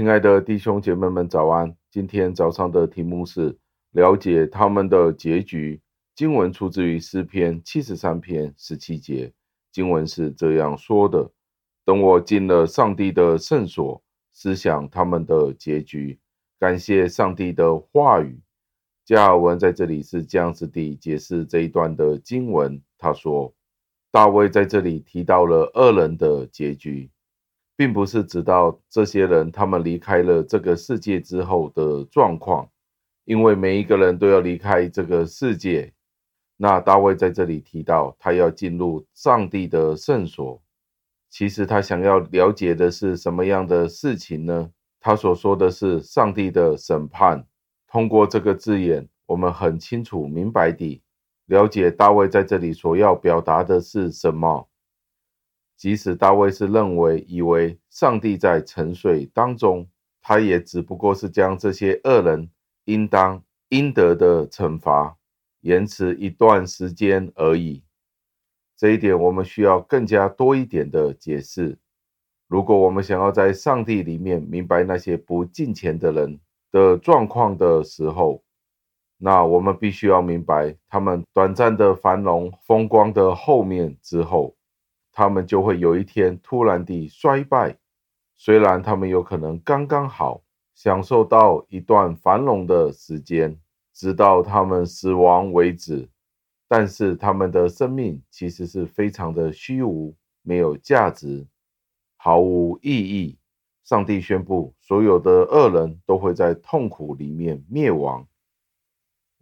亲爱的弟兄姐妹们，早安！今天早上的题目是了解他们的结局。经文出自于诗篇七十三篇十七节，经文是这样说的：“等我进了上帝的圣所，思想他们的结局，感谢上帝的话语。”加尔文在这里是这样子地解释这一段的经文。他说：“大卫在这里提到了恶人的结局。”并不是指到这些人，他们离开了这个世界之后的状况，因为每一个人都要离开这个世界。那大卫在这里提到，他要进入上帝的圣所。其实他想要了解的是什么样的事情呢？他所说的是上帝的审判。通过这个字眼，我们很清楚明白地了解大卫在这里所要表达的是什么。即使大卫是认为、以为上帝在沉睡当中，他也只不过是将这些恶人应当应得的惩罚延迟一段时间而已。这一点我们需要更加多一点的解释。如果我们想要在上帝里面明白那些不敬虔的人的状况的时候，那我们必须要明白他们短暂的繁荣风光的后面之后。他们就会有一天突然地衰败，虽然他们有可能刚刚好享受到一段繁荣的时间，直到他们死亡为止，但是他们的生命其实是非常的虚无，没有价值，毫无意义。上帝宣布，所有的恶人都会在痛苦里面灭亡。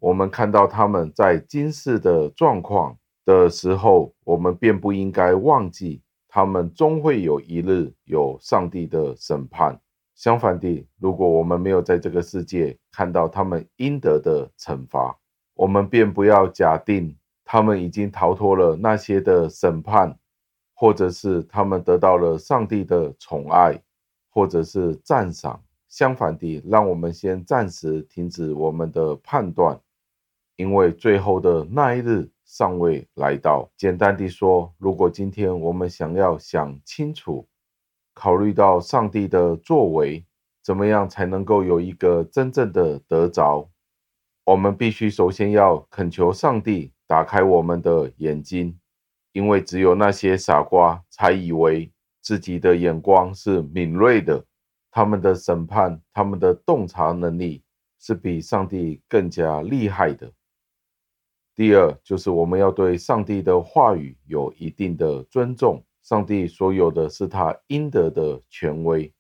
我们看到他们在今世的状况。的时候，我们便不应该忘记，他们终会有一日有上帝的审判。相反地，如果我们没有在这个世界看到他们应得的惩罚，我们便不要假定他们已经逃脱了那些的审判，或者是他们得到了上帝的宠爱，或者是赞赏。相反地，让我们先暂时停止我们的判断，因为最后的那一日。尚未来到。简单地说，如果今天我们想要想清楚，考虑到上帝的作为，怎么样才能够有一个真正的得着，我们必须首先要恳求上帝打开我们的眼睛，因为只有那些傻瓜才以为自己的眼光是敏锐的，他们的审判、他们的洞察能力是比上帝更加厉害的。第二，就是我们要对上帝的话语有一定的尊重。上帝所有的是他应得的权威。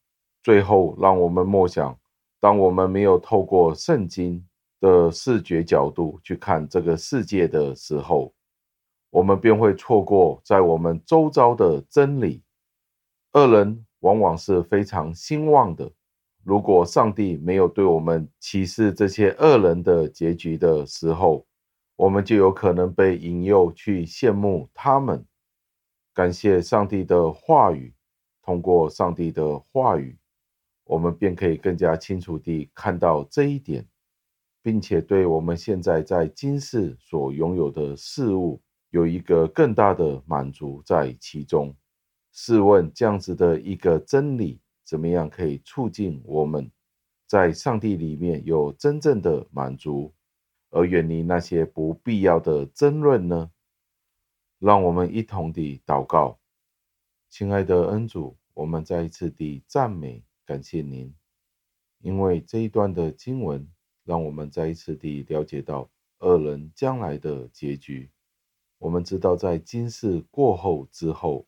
最后，让我们默想：当我们没有透过圣经的视觉角度去看这个世界的时候，我们便会错过在我们周遭的真理。恶人往往是非常兴旺的。如果上帝没有对我们启示这些恶人的结局的时候，我们就有可能被引诱去羡慕他们。感谢上帝的话语，通过上帝的话语，我们便可以更加清楚地看到这一点，并且对我们现在在今世所拥有的事物有一个更大的满足在其中。试问，这样子的一个真理，怎么样可以促进我们在上帝里面有真正的满足？而远离那些不必要的争论呢？让我们一同地祷告，亲爱的恩主，我们再一次地赞美感谢您，因为这一段的经文，让我们再一次地了解到恶人将来的结局。我们知道，在今世过后之后，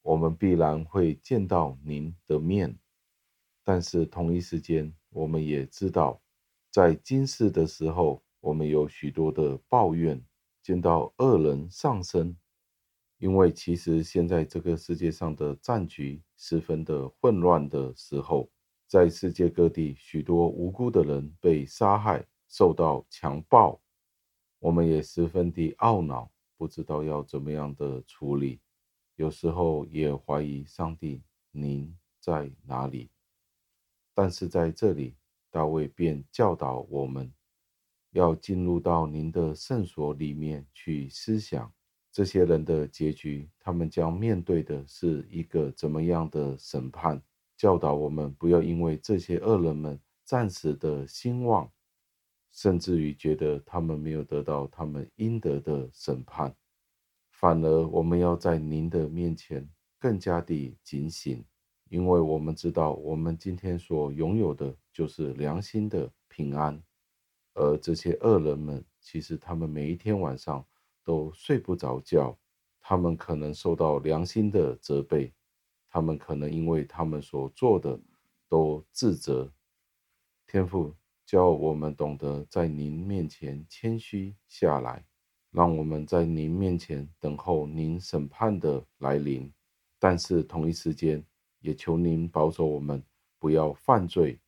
我们必然会见到您的面，但是同一时间，我们也知道，在今世的时候。我们有许多的抱怨，见到恶人上升，因为其实现在这个世界上的战局十分的混乱的时候，在世界各地许多无辜的人被杀害，受到强暴，我们也十分的懊恼，不知道要怎么样的处理，有时候也怀疑上帝，您在哪里？但是在这里，大卫便教导我们。要进入到您的圣所里面去思想这些人的结局，他们将面对的是一个怎么样的审判？教导我们不要因为这些恶人们暂时的兴旺，甚至于觉得他们没有得到他们应得的审判，反而我们要在您的面前更加的警醒，因为我们知道我们今天所拥有的就是良心的平安，而这些恶人们其实他们每一天晚上都睡不着觉，他们可能受到良心的责备。他们可能因为他们所做的都自责，天父教我们懂得在您面前谦虚下来，让我们在您面前等候您审判的来临。但是同一时间，也求您保守我们不要犯罪，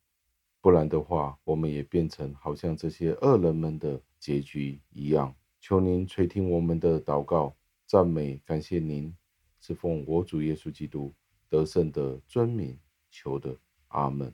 不然的话，我们也变成好像这些恶人们的结局一样。求您垂听我们的祷告，赞美感谢您，是奉我主耶稣基督。得胜的尊名，求的阿门。